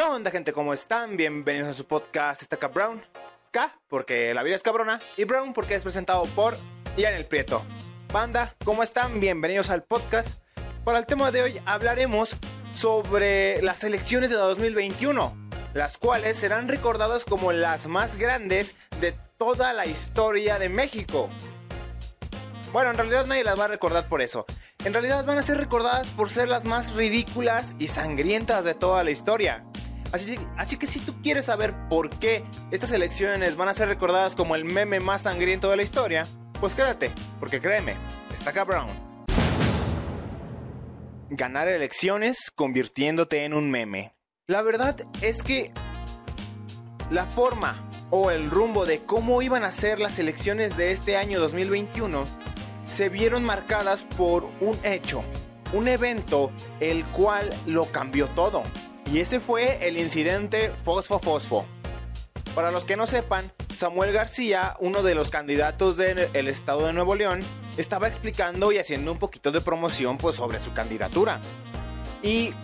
¿Qué onda, gente? ¿Cómo están? Bienvenidos a su podcast Estaca Brown. K, porque la vida es cabrona. Y Brown, porque es presentado por Ian el Prieto. Banda, ¿cómo están? Bienvenidos al podcast. Para el tema de hoy hablaremos sobre las elecciones de 2021, las cuales serán recordadas como las más grandes de toda la historia de México. Bueno, en realidad nadie las va a recordar por eso. En realidad van a ser recordadas por ser las más ridículas y sangrientas de toda la historia. Así, así, que si tú quieres saber por qué estas elecciones van a ser recordadas como el meme más sangriento de la historia, pues quédate, porque créeme, está cabrón. Ganar elecciones convirtiéndote en un meme. La verdad es que la forma o el rumbo de cómo iban a ser las elecciones de este año 2021 se vieron marcadas por un hecho, un evento el cual lo cambió todo. Y ese fue el incidente Fosfo Fosfo. Para los que no sepan, Samuel García, uno de los candidatos del estado de Nuevo León, estaba explicando y haciendo un poquito de promoción pues, sobre su candidatura. Y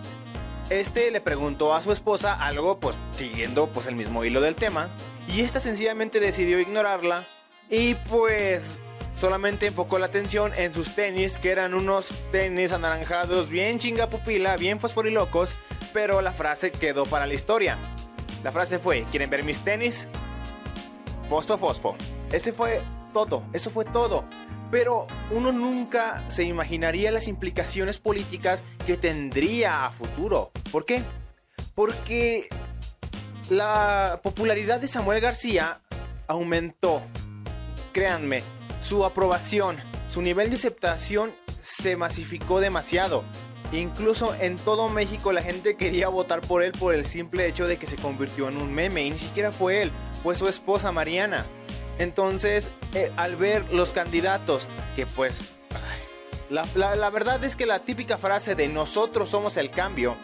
este le preguntó a su esposa algo, pues siguiendo pues, el mismo hilo del tema, y esta sencillamente decidió ignorarla y pues solamente enfocó la atención en sus tenis, que eran unos tenis anaranjados bien chinga pupila, bien fosforilocos, pero la frase quedó para la historia. La frase fue, ¿quieren ver mis tenis? Fosfo, fosfo. Ese fue todo, eso fue todo. Pero uno nunca se imaginaría las implicaciones políticas que tendría a futuro. ¿Por qué? Porque la popularidad de Samuel García aumentó. Créanme, su aprobación, su nivel de aceptación se masificó demasiado. Incluso en todo México la gente quería votar por él por el simple hecho de que se convirtió en un meme. Y ni siquiera fue él, fue su esposa Mariana. Entonces, eh, al ver los candidatos, que pues... La, la verdad es que la típica frase de nosotros somos el cambio,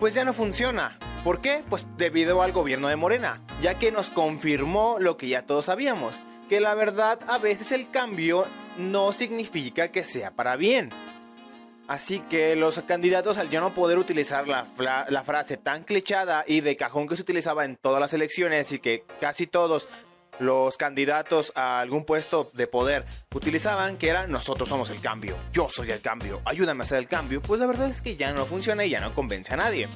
pues ya no funciona. ¿Por qué? Pues debido al gobierno de Morena, ya que nos confirmó lo que ya todos sabíamos, que la verdad a veces el cambio no significa que sea para bien. Así que los candidatos al ya no poder utilizar la, la, frase tan clichada y de cajón que se utilizaba en todas las elecciones y que casi todos los candidatos a algún puesto de poder utilizaban que era nosotros somos el cambio, yo soy el cambio, ayúdame a hacer el cambio, pues la verdad es que ya no funciona y ya no convence a nadie.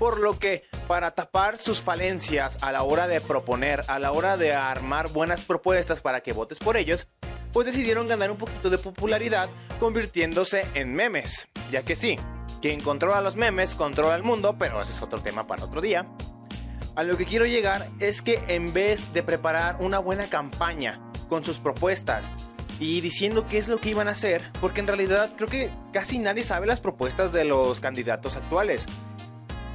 Por lo que, para tapar sus falencias a la hora de proponer, a la hora de armar buenas propuestas para que votes por ellos, pues decidieron ganar un poquito de popularidad convirtiéndose en memes. Ya que sí, quien controla los memes controla el mundo, pero ese es otro tema para otro día. A lo que quiero llegar es que en vez de preparar una buena campaña con sus propuestas y diciendo qué es lo que iban a hacer, porque en realidad creo que casi nadie sabe las propuestas de los candidatos actuales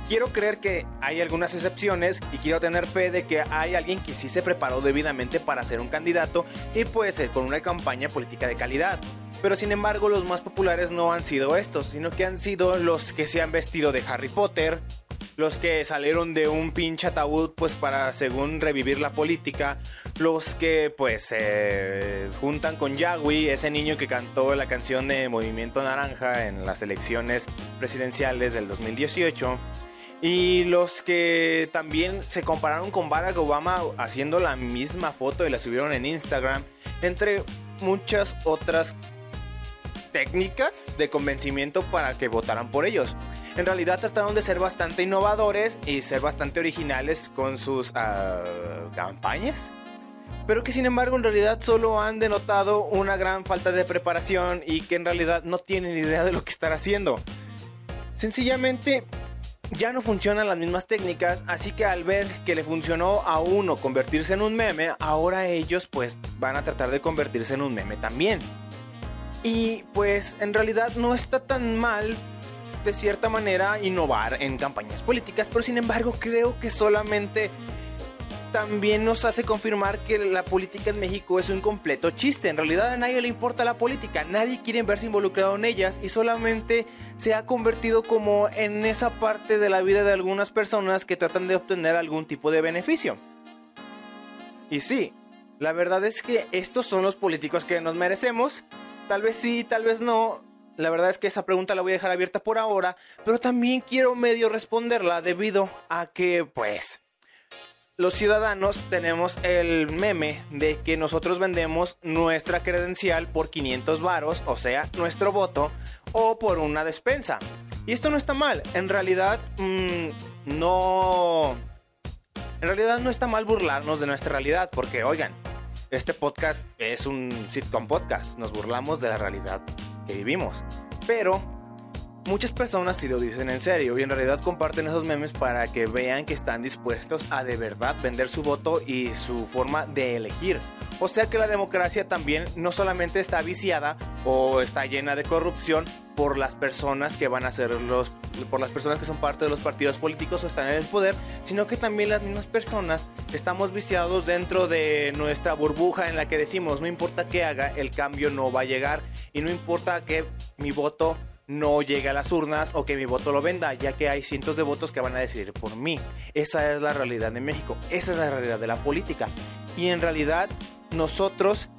quiero creer que hay algunas excepciones y quiero tener fe de que hay alguien que sí se preparó debidamente para ser un candidato y puede ser con una campaña política de calidad. Pero sin embargo los más populares no han sido estos, sino que han sido los que se han vestido de Harry Potter, los que salieron de un pinche ataúd pues para según revivir la política, los que pues se juntan con Yagui, ese niño que cantó la canción de Movimiento Naranja en las elecciones presidenciales del 2018 y los que también se compararon con Barack Obama haciendo la misma foto y la subieron en Instagram, entre muchas otras técnicas de convencimiento para que votaran por ellos. En realidad trataron de ser bastante innovadores y ser bastante originales con sus ah, campañas. Pero que sin embargo en realidad solo han denotado una gran falta de preparación y que en realidad no tienen idea de lo que están haciendo. Sencillamente ya no funcionan las mismas técnicas, así que al ver que le funcionó a uno convertirse en un meme, ahora ellos pues van a tratar de convertirse en un meme también. Y pues en realidad no está tan mal de cierta manera innovar en campañas políticas, pero sin embargo creo que solamente también nos hace confirmar que la política en México es un completo chiste. En realidad a nadie le importa la política, nadie quiere verse involucrado en ellas y solamente se ha convertido como en esa parte de la vida de algunas personas que tratan de obtener algún tipo de beneficio. Y sí, la verdad es que estos son los políticos que nos merecemos. Tal vez sí, tal vez no. la verdad es que esa pregunta la voy a dejar abierta por ahora, pero también quiero medio responderla debido a que, pues, los ciudadanos tenemos el meme de que nosotros vendemos nuestra credencial por 500 varos, o sea, nuestro voto, o por una despensa. Y esto no está mal, en realidad mm, no... En realidad no está mal burlarnos de nuestra realidad, porque oigan, este podcast es un sitcom podcast, nos burlamos de la realidad que vivimos. Pero muchas personas sí lo dicen en serio y en realidad comparten esos memes para que vean que están dispuestos a de verdad vender su voto y su forma de elegir. O sea que la democracia también no solamente está viciada o está llena de corrupción por las personas que van a ser los por las personas que son parte de los partidos políticos o están en el poder, sino que también las mismas personas estamos viciados dentro de nuestra burbuja en la que decimos, no importa qué haga, el cambio no va a llegar y no importa que mi voto no llegue a las urnas o que mi voto lo venda, ya que hay cientos de votos que van a decidir por mí. Esa es la realidad de México, esa es la realidad de la política. Y en realidad nosotros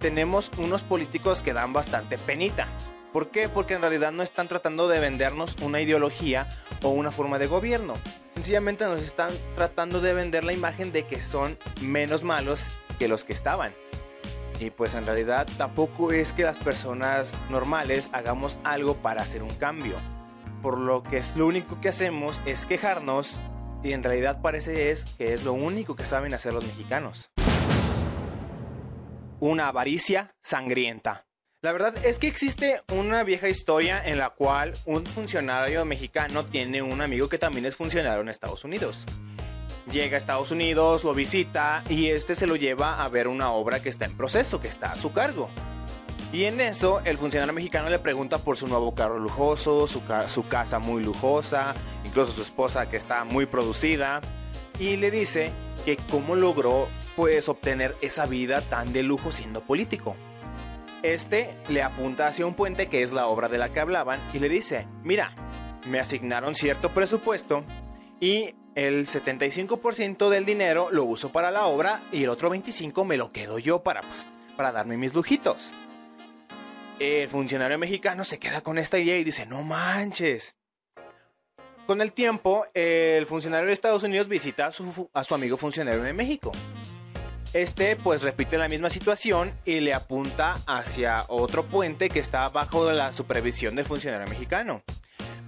tenemos unos políticos que dan bastante penita. ¿Por qué? Porque en realidad no están tratando de vendernos una ideología o una forma de gobierno. Sencillamente nos están tratando de vender la imagen de que son menos malos que los que estaban. Y pues en realidad tampoco es que las personas normales hagamos algo para hacer un cambio. Por lo que es lo único que hacemos es quejarnos y en realidad parece es que es lo único que saben hacer los mexicanos. Una avaricia sangrienta. La verdad es que existe una vieja historia en la cual un funcionario mexicano tiene un amigo que también es funcionario en Estados Unidos. Llega a Estados Unidos, lo visita y este se lo lleva a ver una obra que está en proceso, que está a su cargo. Y en eso, el funcionario mexicano le pregunta por su nuevo carro lujoso, su, su, casa muy lujosa, incluso su esposa que está muy producida, y le dice que cómo logró pues obtener esa vida tan de lujo siendo político. Este le apunta hacia un puente que es la obra de la que hablaban y le dice, mira, me asignaron cierto presupuesto y el 75% del dinero lo uso para la obra y el otro 25% me lo quedo yo para, pues, para darme mis lujitos. El funcionario mexicano se queda con esta idea y dice, no manches. Con el tiempo, el funcionario de Estados Unidos visita a su, a su amigo funcionario de México. Este pues repite la misma situación y le apunta hacia otro puente que está bajo la supervisión del funcionario mexicano.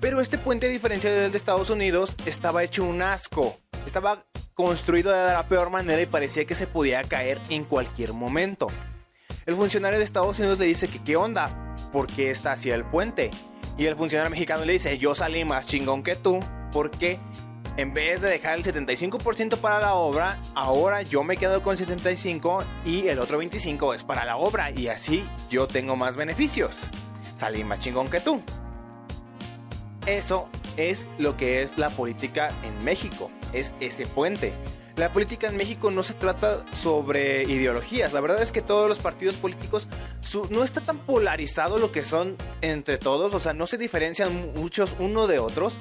Pero este puente, a diferencia del de Estados Unidos, estaba hecho un asco. Estaba construido de la peor manera y parecía que se podía caer en cualquier momento. El funcionario de Estados Unidos le dice que qué onda, ¿por qué está hacia el puente? Y el funcionario mexicano le dice, yo salí más chingón que tú, porque en vez de dejar el 75% para la obra, ahora yo me quedo con el 75% y el otro 25% es para la obra y así yo tengo más beneficios. Salí más chingón que tú. Eso es lo que es la política en México, es ese puente. La política en México no se trata sobre ideologías, la verdad es que todos los partidos políticos no está tan polarizado lo que son entre todos, o sea, no se diferencian muchos uno de otros,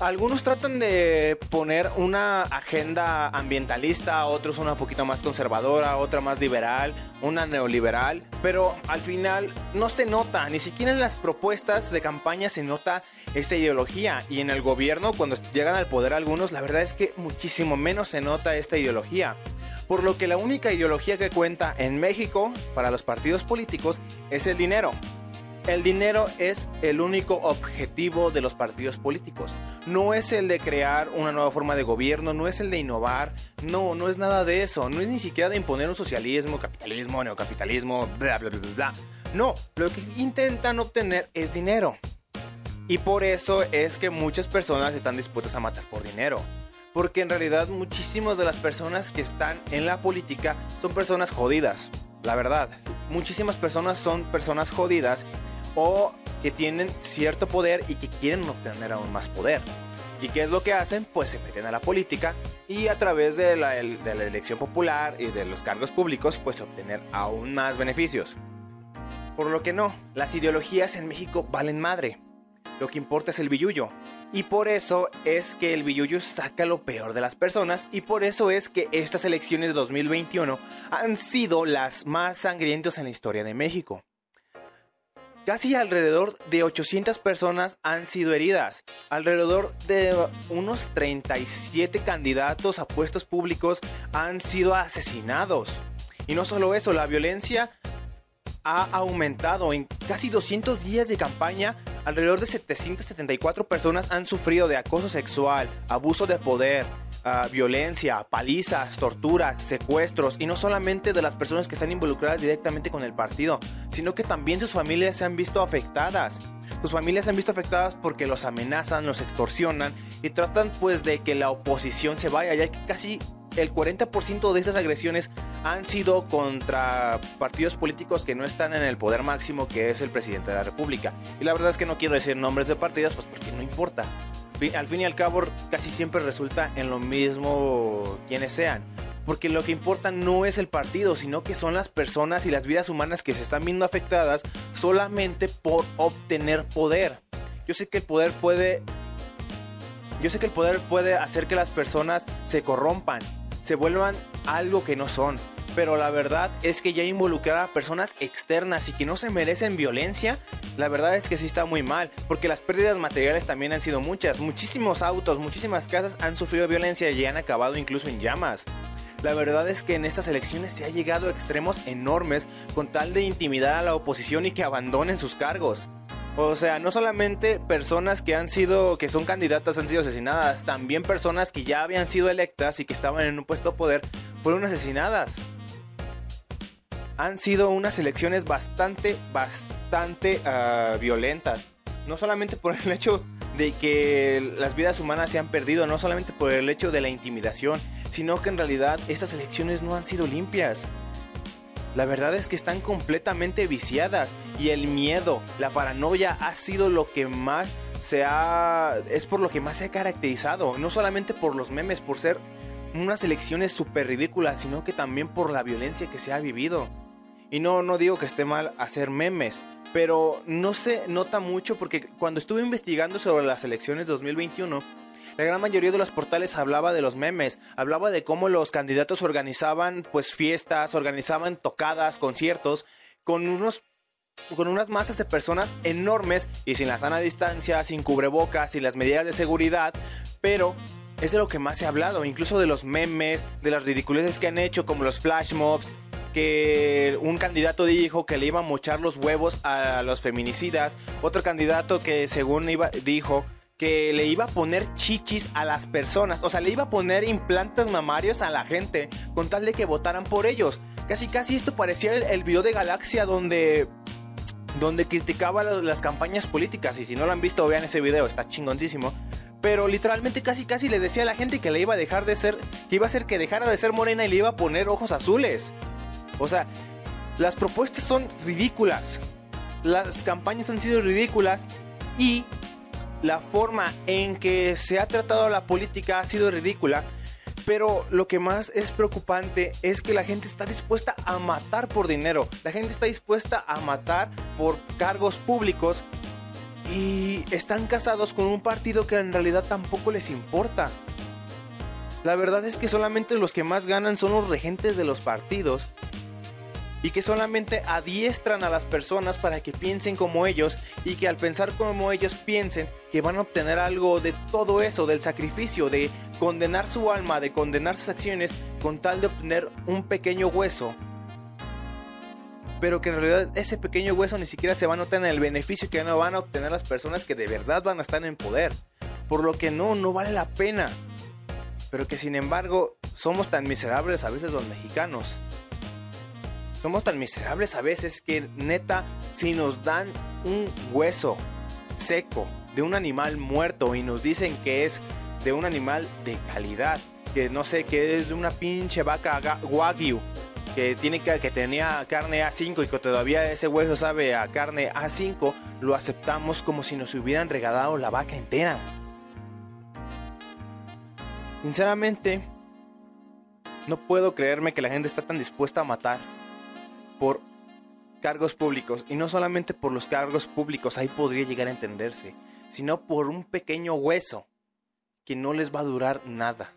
algunos tratan de poner una agenda ambientalista, otros una poquito más conservadora, otra más liberal, una neoliberal, pero al final no se nota, ni siquiera en las propuestas de campaña se nota esta ideología y en el gobierno cuando llegan al poder algunos, la verdad es que muchísimo menos se nota esta ideología. Por lo que la única ideología que cuenta en México para los partidos políticos es el dinero. El dinero es el único objetivo de los partidos políticos. No es el de crear una nueva forma de gobierno, no es el de innovar, no, no es nada de eso. No es ni siquiera de imponer un socialismo, capitalismo, neocapitalismo, bla, bla, bla, bla. No, lo que intentan obtener es dinero. Y por eso es que muchas personas están dispuestas a matar por dinero. Porque en realidad muchísimas de las personas que están en la política son personas jodidas. La verdad, muchísimas personas son personas jodidas o que tienen cierto poder y que quieren obtener aún más poder. ¿Y qué es lo que hacen? Pues se meten a la política y a través de la, elección popular y de los cargos públicos, pues obtener aún más beneficios. Por lo que no, las ideologías en México valen madre. Lo que importa es el billullo. Y por eso es que el billullo saca lo peor de las personas y por eso es que estas elecciones de 2021 han sido las más sangrientas en la historia de México. Casi alrededor de 800 personas han sido heridas. Alrededor de unos 37 candidatos a puestos públicos han sido asesinados. Y no solo eso, la violencia ha aumentado. En casi 200 días de campaña, alrededor de 774 personas han sufrido de acoso sexual, abuso de poder, uh, violencia, palizas, torturas, secuestros, y no solamente de las personas que están involucradas directamente con el partido, sino que también sus familias se han visto afectadas. Sus familias se han visto afectadas porque los amenazan, los extorsionan y tratan pues de que la oposición se vaya, ya que casi el 40% de esas agresiones han sido contra partidos políticos que no están en el poder máximo, que es el presidente de la República. Y la verdad es que no quiero decir nombres de partidos, pues porque no importa al fin y al cabo casi siempre resulta en lo mismo quienes sean. Porque lo que importa no es el partido, sino que son las personas y las vidas humanas que se están viendo afectadas solamente por obtener poder. Yo sé que el poder puede... Yo sé que el poder puede hacer que las personas se corrompan, se vuelvan algo que no son pero la verdad es que ya involucrar a personas externas y que no se merecen violencia, la verdad es que sí está muy mal, porque las pérdidas materiales también han sido muchas, muchísimos autos, muchísimas casas han sufrido violencia y han acabado incluso en llamas. La verdad es que en estas elecciones se ha llegado a extremos enormes con tal de intimidar a la oposición y que abandonen sus cargos. O sea, no solamente personas que han sido, que son candidatas han sido asesinadas, también personas que ya habían sido electas y que estaban en un puesto de poder fueron asesinadas han sido unas elecciones bastante, bastante uh, violentas. No solamente por el hecho de que las vidas humanas se han perdido, no solamente por el hecho de la intimidación, sino que en realidad estas elecciones no han sido limpias. La verdad es que están completamente viciadas y el miedo, la paranoia ha sido lo que más se ha... es por lo que más se ha caracterizado, no solamente por los memes, por ser unas elecciones súper ridículas, sino que también por la violencia que se ha vivido. Y no, no digo que esté mal hacer memes, pero no se nota mucho porque cuando estuve investigando sobre las elecciones 2021, la gran mayoría de los portales hablaba de los memes, hablaba de cómo los candidatos organizaban pues fiestas, organizaban tocadas, conciertos, con unos con unas masas de personas enormes y sin la sana distancia, sin cubrebocas y las medidas de seguridad, pero es de lo que más ha hablado, incluso de los memes, de las ridiculeces que han hecho como los flash mobs que un candidato dijo que le iba a mochar los huevos a los feminicidas, otro candidato que según iba, dijo que le iba a poner chichis a las personas, o sea, le iba a poner implantes mamarios a la gente con tal de que votaran por ellos. Casi casi esto parecía el, video de Galaxia donde donde criticaba las campañas políticas y si no lo han visto vean ese video, está chingoncísimo. Pero literalmente casi casi le decía a la gente que le iba a dejar de ser, que iba a hacer que dejara de ser morena y le iba a poner ojos azules. O sea, las propuestas son ridículas. Las campañas han sido ridículas y la forma en que se ha tratado la política ha sido ridícula. Pero lo que más es preocupante es que la gente está dispuesta a matar por dinero. La gente está dispuesta a matar por cargos públicos. Y están casados con un partido que en realidad tampoco les importa. La verdad es que solamente los que más ganan son los regentes de los partidos y que solamente adiestran a las personas para que piensen como ellos y que al pensar como ellos piensen que van a obtener algo de todo eso, del sacrificio, de condenar su alma, de condenar sus acciones con tal de obtener un pequeño hueso. Pero que en realidad ese pequeño hueso ni siquiera se va a notar en el beneficio que no van a obtener las personas que de verdad van a estar en poder. Por lo que no, no vale la pena. Pero que sin embargo somos tan miserables a veces los mexicanos somos tan miserables a veces que neta, si nos dan un hueso seco de un animal muerto y nos dicen que es de un animal de calidad, que no sé, que es de una pinche vaca wagyu, que, tiene que, que tenía carne A5 y que todavía ese hueso sabe a carne A5, lo aceptamos como si nos hubieran regalado la vaca entera. Sinceramente, no puedo creerme que la gente está tan dispuesta a matar por cargos públicos. Y no solamente por los cargos públicos, ahí podría llegar a entenderse, sino por un pequeño hueso que no les va a durar nada.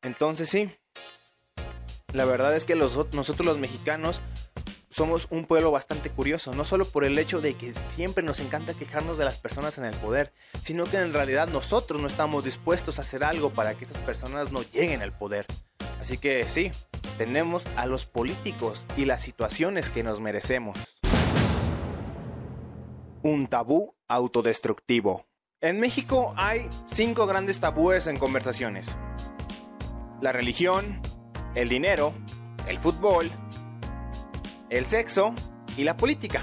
Entonces sí, la verdad es que nosotros los mexicanos somos un pueblo bastante curioso, no solo por el hecho de que siempre nos encanta quejarnos de las personas en el poder, sino que en realidad nosotros no estamos dispuestos a hacer algo para que estas personas no lleguen al poder. Así que sí, tenemos a los políticos y las situaciones que nos merecemos. Un tabú autodestructivo. En México hay cinco grandes tabúes en conversaciones. La religión, el dinero, el fútbol, el sexo y la política.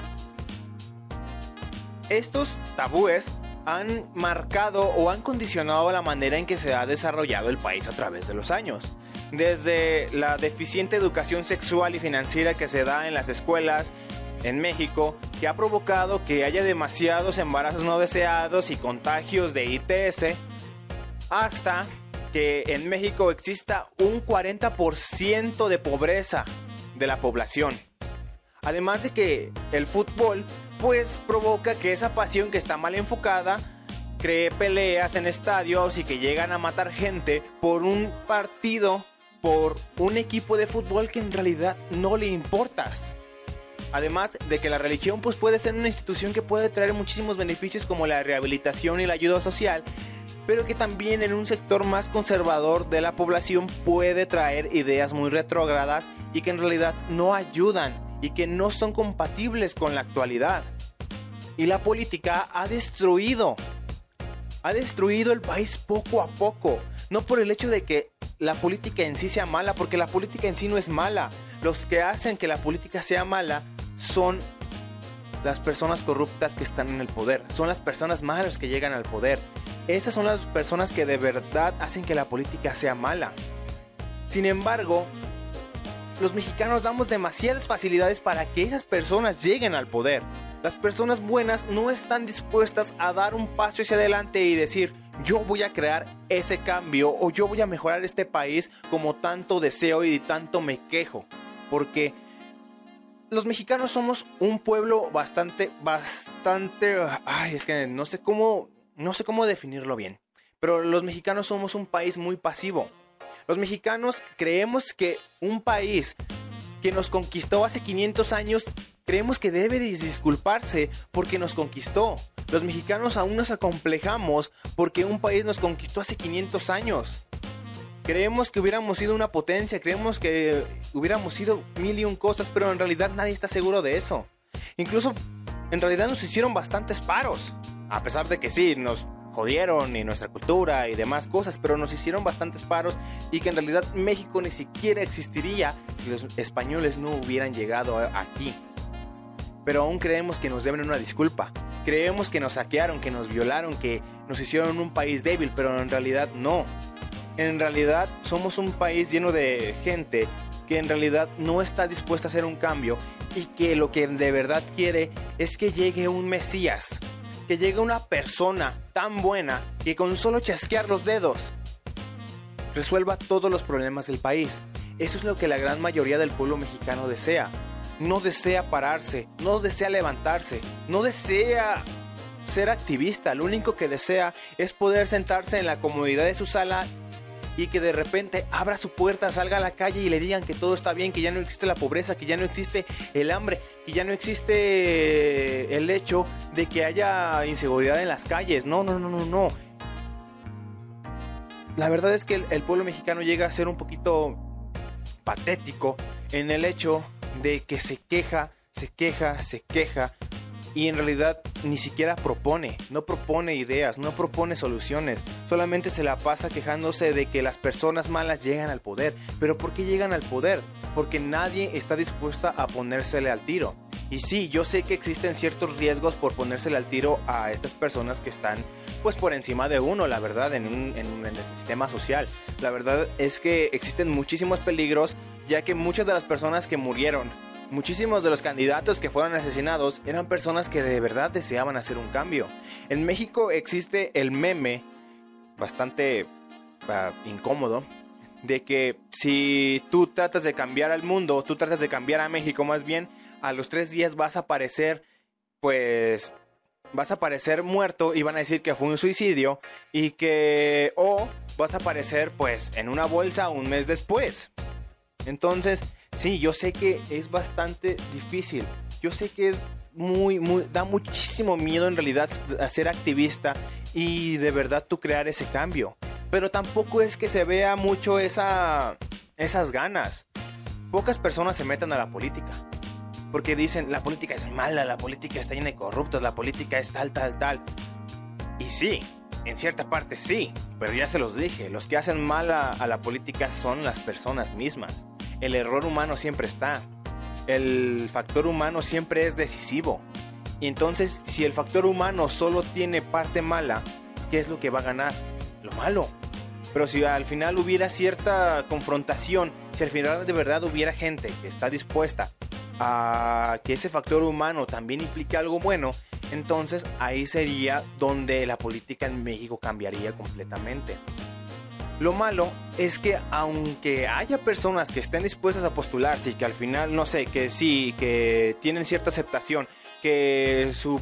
Estos tabúes han marcado o han condicionado la manera en que se ha desarrollado el país a través de los años. Desde la deficiente educación sexual y financiera que se da en las escuelas en México, que ha provocado que haya demasiados embarazos no deseados y contagios de ITS, hasta que en México exista un 40% de pobreza de la población. Además de que el fútbol pues provoca que esa pasión que está mal enfocada cree peleas en estadios y que llegan a matar gente por un partido, por un equipo de fútbol que en realidad no le importas. Además de que la religión pues puede ser una institución que puede traer muchísimos beneficios como la rehabilitación y la ayuda social, pero que también en un sector más conservador de la población puede traer ideas muy retrógradas y que en realidad no ayudan y que no son compatibles con la actualidad. Y la política ha destruido, ha destruido el país poco a poco. No por el hecho de que la política en sí sea mala, porque la política en sí no es mala. Los que hacen que la política sea mala son las personas corruptas que están en el poder. Son las personas malas que llegan al poder. Esas son las personas que de verdad hacen que la política sea mala. Sin embargo, los mexicanos damos demasiadas facilidades para que esas personas lleguen al poder. Las personas buenas no están dispuestas a dar un paso hacia adelante y decir, yo voy a crear ese cambio o yo voy a mejorar este país como tanto deseo y tanto me quejo. Porque los mexicanos somos un pueblo bastante, bastante, ay, es que no sé cómo, no sé cómo definirlo bien. Pero los mexicanos somos un país muy pasivo. Los mexicanos creemos que un país que nos conquistó hace 500 años, creemos que debe disculparse porque nos conquistó. Los mexicanos aún nos acomplejamos porque un país nos conquistó hace 500 años. Creemos que hubiéramos sido una potencia, creemos que hubiéramos sido mil y un cosas, pero en realidad nadie está seguro de eso. Incluso en realidad nos hicieron bastantes paros. A pesar de que sí, nos jodieron y nuestra cultura y demás cosas, pero nos hicieron bastantes paros y que en realidad México ni siquiera existiría si los españoles no hubieran llegado aquí. Pero aún creemos que nos deben una disculpa. Creemos que nos saquearon, que nos violaron, que nos hicieron un país débil, pero en realidad no. En realidad somos un país lleno de gente que en realidad no está dispuesta a hacer un cambio y que lo que de verdad quiere es que llegue un Mesías, que llegue una persona tan buena que con solo chasquear los dedos resuelva todos los problemas del país. Eso es lo que la gran mayoría del pueblo mexicano desea. No desea pararse, no desea levantarse, no desea ser activista. Lo único que desea es poder sentarse en la comodidad de su sala y que de repente abra su puerta, salga a la calle y le digan que todo está bien, que ya no existe la pobreza, que ya no existe el hambre, que ya no existe el hecho de que haya inseguridad en las calles. No, no, no, no, no. La verdad es que el, el pueblo mexicano llega a ser un poquito patético en el hecho de que se queja, se queja, se queja y en realidad ni siquiera propone, no propone ideas, no propone soluciones, solamente se la pasa quejándose de que las personas malas llegan al poder. Pero ¿por qué llegan al poder? Porque nadie está dispuesta a ponérsele al tiro. Y sí, yo sé que existen ciertos riesgos por ponérsele al tiro a estas personas que están pues por encima de uno, la verdad, en, un, en el sistema social. La verdad es que existen muchísimos peligros ya que muchas de las personas que murieron Muchísimos de los candidatos que fueron asesinados eran personas que de verdad deseaban hacer un cambio. En México existe el meme bastante ah, incómodo de que si tú tratas de cambiar al mundo, tú tratas de cambiar a México más bien, a los tres días vas a aparecer, pues, vas a aparecer muerto y van a decir que fue un suicidio y que, o vas a aparecer, pues, en una bolsa un mes después. Entonces, Sí, yo sé que es bastante difícil. Yo sé que es muy, da muchísimo miedo en realidad a ser activista y de verdad tú crear ese cambio. Pero tampoco es que se vea mucho esa, esas ganas. Pocas personas se meten a la política. Porque dicen, la política es mala, la política está llena de corruptos, la política es tal, tal, tal. Y sí, en cierta parte sí, pero ya se los dije, los que hacen mal a, la política son las personas mismas. El error humano siempre está. El factor humano siempre es decisivo. Y entonces, si el factor humano solo tiene parte mala, ¿qué es lo que va a ganar? Lo malo. Pero si al final hubiera cierta confrontación, si al final de verdad hubiera gente que está dispuesta a que ese factor humano también implique algo bueno, entonces ahí sería donde la política en México cambiaría completamente. Lo malo es que aunque haya personas que estén dispuestas a postularse y que al final, no sé, que sí, que tienen cierta aceptación, que su,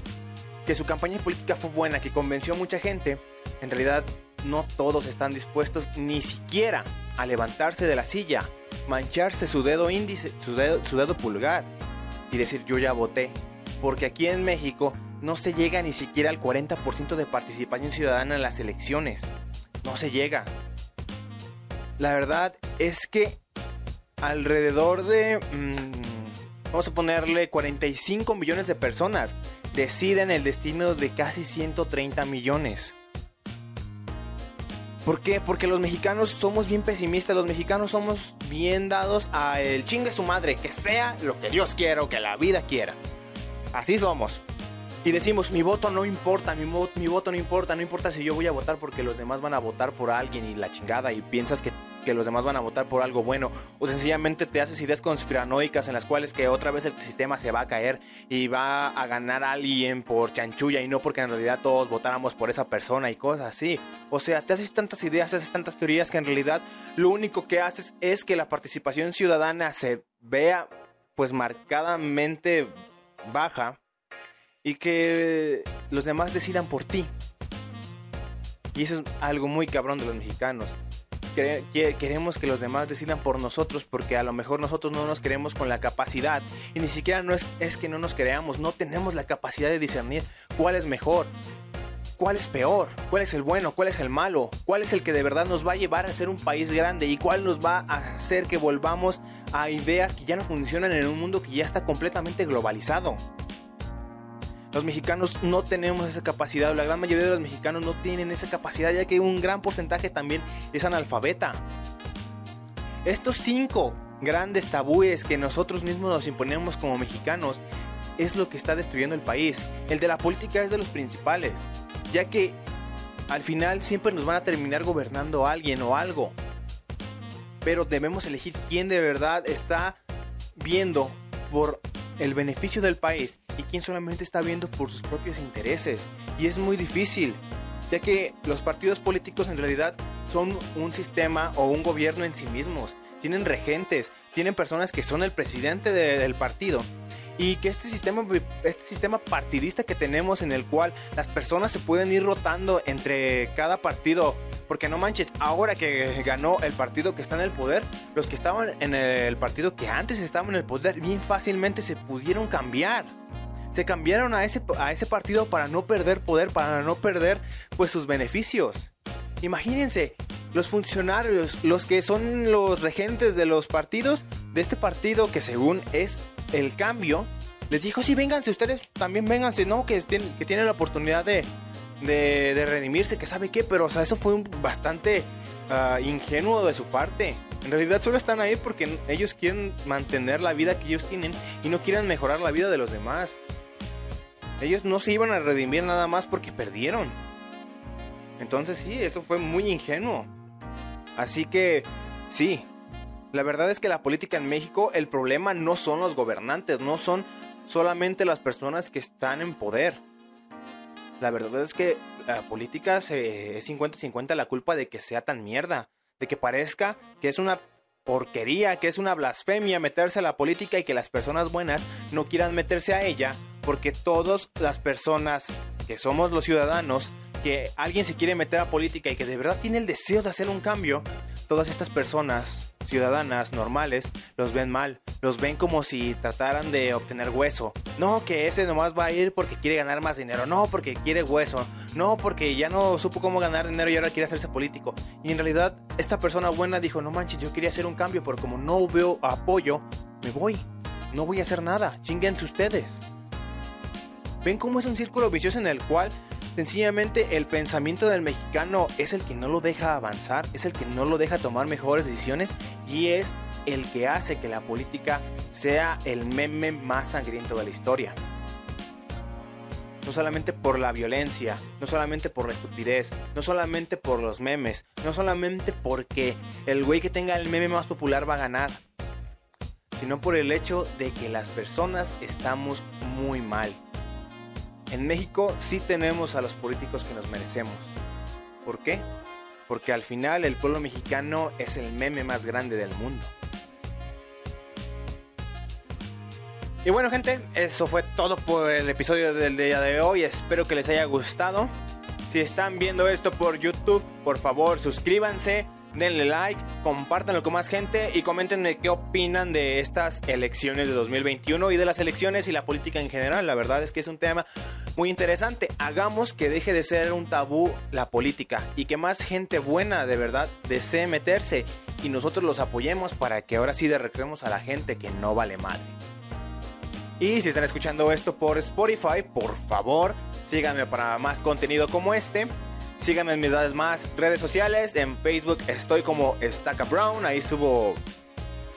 que su campaña política fue buena, que convenció a mucha gente, en realidad no todos están dispuestos ni siquiera a levantarse de la silla, mancharse su dedo índice, su dedo, su dedo pulgar y decir yo ya voté. Porque aquí en México no se llega ni siquiera al 40% de participación ciudadana en las elecciones. No se llega. La verdad es que alrededor de, mm, vamos a ponerle 45 millones de personas deciden el destino de casi 130 millones. ¿Por qué? Porque los mexicanos somos bien pesimistas, los mexicanos somos bien dados a el chingue su madre, que sea lo que Dios quiera o que la vida quiera. Así somos y decimos, mi voto no importa, mi, mi, voto no importa, no importa si yo voy a votar porque los demás van a votar por alguien y la chingada y piensas que, que, los demás van a votar por algo bueno o sencillamente te haces ideas conspiranoicas en las cuales que otra vez el sistema se va a caer y va a ganar a alguien por chanchulla y no porque en realidad todos votáramos por esa persona y cosas así. O sea, te haces tantas ideas, te haces tantas teorías que en realidad lo único que haces es que la participación ciudadana se vea pues marcadamente baja y que los demás decidan por ti. Y eso es algo muy cabrón de los mexicanos. Queremos que los demás decidan por nosotros porque a lo mejor nosotros no nos creemos con la capacidad y ni siquiera no es, es que no nos creamos, no tenemos la capacidad de discernir cuál es mejor, cuál es peor, cuál es el bueno, cuál es el malo, cuál es el que de verdad nos va a llevar a ser un país grande y cuál nos va a hacer que volvamos a ideas que ya no funcionan en un mundo que ya está completamente globalizado. Los mexicanos no tenemos esa capacidad, la gran mayoría de los mexicanos no tienen esa capacidad, ya que un gran porcentaje también es analfabeta. Estos cinco grandes tabúes que nosotros mismos nos imponemos como mexicanos es lo que está destruyendo el país. El de la política es de los principales, ya que al final siempre nos van a terminar gobernando alguien o algo. Pero debemos elegir quién de verdad está viendo por el beneficio del país y quien solamente está viendo por sus propios intereses. Y es muy difícil, ya que los partidos políticos en realidad son un sistema o un gobierno en sí mismos. Tienen regentes, tienen personas que son el presidente del partido. Y que este sistema, este sistema partidista que tenemos en el cual las personas se pueden ir rotando entre cada partido porque no manches, ahora que ganó el partido que está en el poder, los que estaban en el partido que antes estaban en el poder, bien fácilmente se pudieron cambiar se cambiaron a ese, a ese partido para no perder poder, para no perder pues sus beneficios. Imagínense, los funcionarios, los que son los regentes de los partidos, de este partido que según es el cambio, les dijo, sí, vénganse, ustedes también vénganse, ¿no? Que, tienen, que tienen la oportunidad de, de, redimirse, que sabe qué, pero eso fue bastante ah, ingenuo de su parte. En realidad solo están ahí porque ellos quieren mantener la vida que ellos tienen y no quieren mejorar la vida de los demás. Ellos no se iban a redimir nada más porque perdieron. Entonces sí, eso fue muy ingenuo. Así que sí, la verdad es que la política en México, el problema no son los gobernantes, no son solamente las personas que están en poder. La verdad es que la política es 50-50 la culpa de que sea tan mierda, de que parezca que es una porquería, que es una blasfemia meterse a la política y que las personas buenas no quieran meterse a ella porque todas las personas que somos los ciudadanos que alguien se quiere meter a política y que de verdad tiene el deseo de hacer un cambio, todas estas personas ciudadanas normales los ven mal, los ven como si trataran de obtener hueso. No, que ese nomás va a ir porque quiere ganar más dinero, no porque quiere hueso, no porque ya no supo cómo ganar dinero y ahora quiere hacerse político. Y en realidad esta persona buena dijo, no manches, yo quería hacer un cambio, pero como no veo apoyo, me voy. No voy a hacer nada, chinguense ustedes. ¿Ven cómo es un círculo vicioso en el cual Sencillamente el pensamiento del mexicano es el que no lo deja avanzar, es el que no lo deja tomar mejores decisiones y es el que hace que la política sea el meme más sangriento de la historia. No solamente por la violencia, no solamente por la estupidez, no solamente por los memes, no solamente porque el güey que tenga el meme más popular va a ganar, sino por el hecho de que las personas estamos muy mal en México sí tenemos a los políticos que nos merecemos. ¿Por qué? Porque al final el pueblo mexicano es el meme más grande del mundo. Y bueno gente, eso fue todo por el episodio del día de hoy. Espero que les haya gustado. Si están viendo esto por YouTube, por favor suscríbanse denle like, compártanlo con más gente y coméntenme qué opinan de estas elecciones de 2021 y de las elecciones y la política en general. La verdad es que es un tema muy interesante. Hagamos que deje de ser un tabú la política y que más gente buena de verdad desee meterse y nosotros los apoyemos para que ahora sí derroquemos a la gente que no vale madre. Y si están escuchando esto por Spotify, por favor, síganme para más contenido como este. Síganme en mis más redes sociales. En Facebook estoy como Stacka Brown. Ahí subo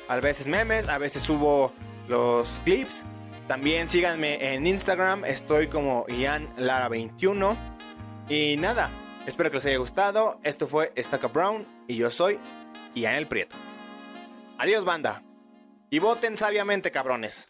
a veces memes, a veces subo los clips. También síganme en Instagram. Estoy como Ian Lara21. Y nada, espero que les haya gustado. Esto fue Stacka Brown y yo soy Ian el Prieto. Adiós, banda. Y voten sabiamente, cabrones.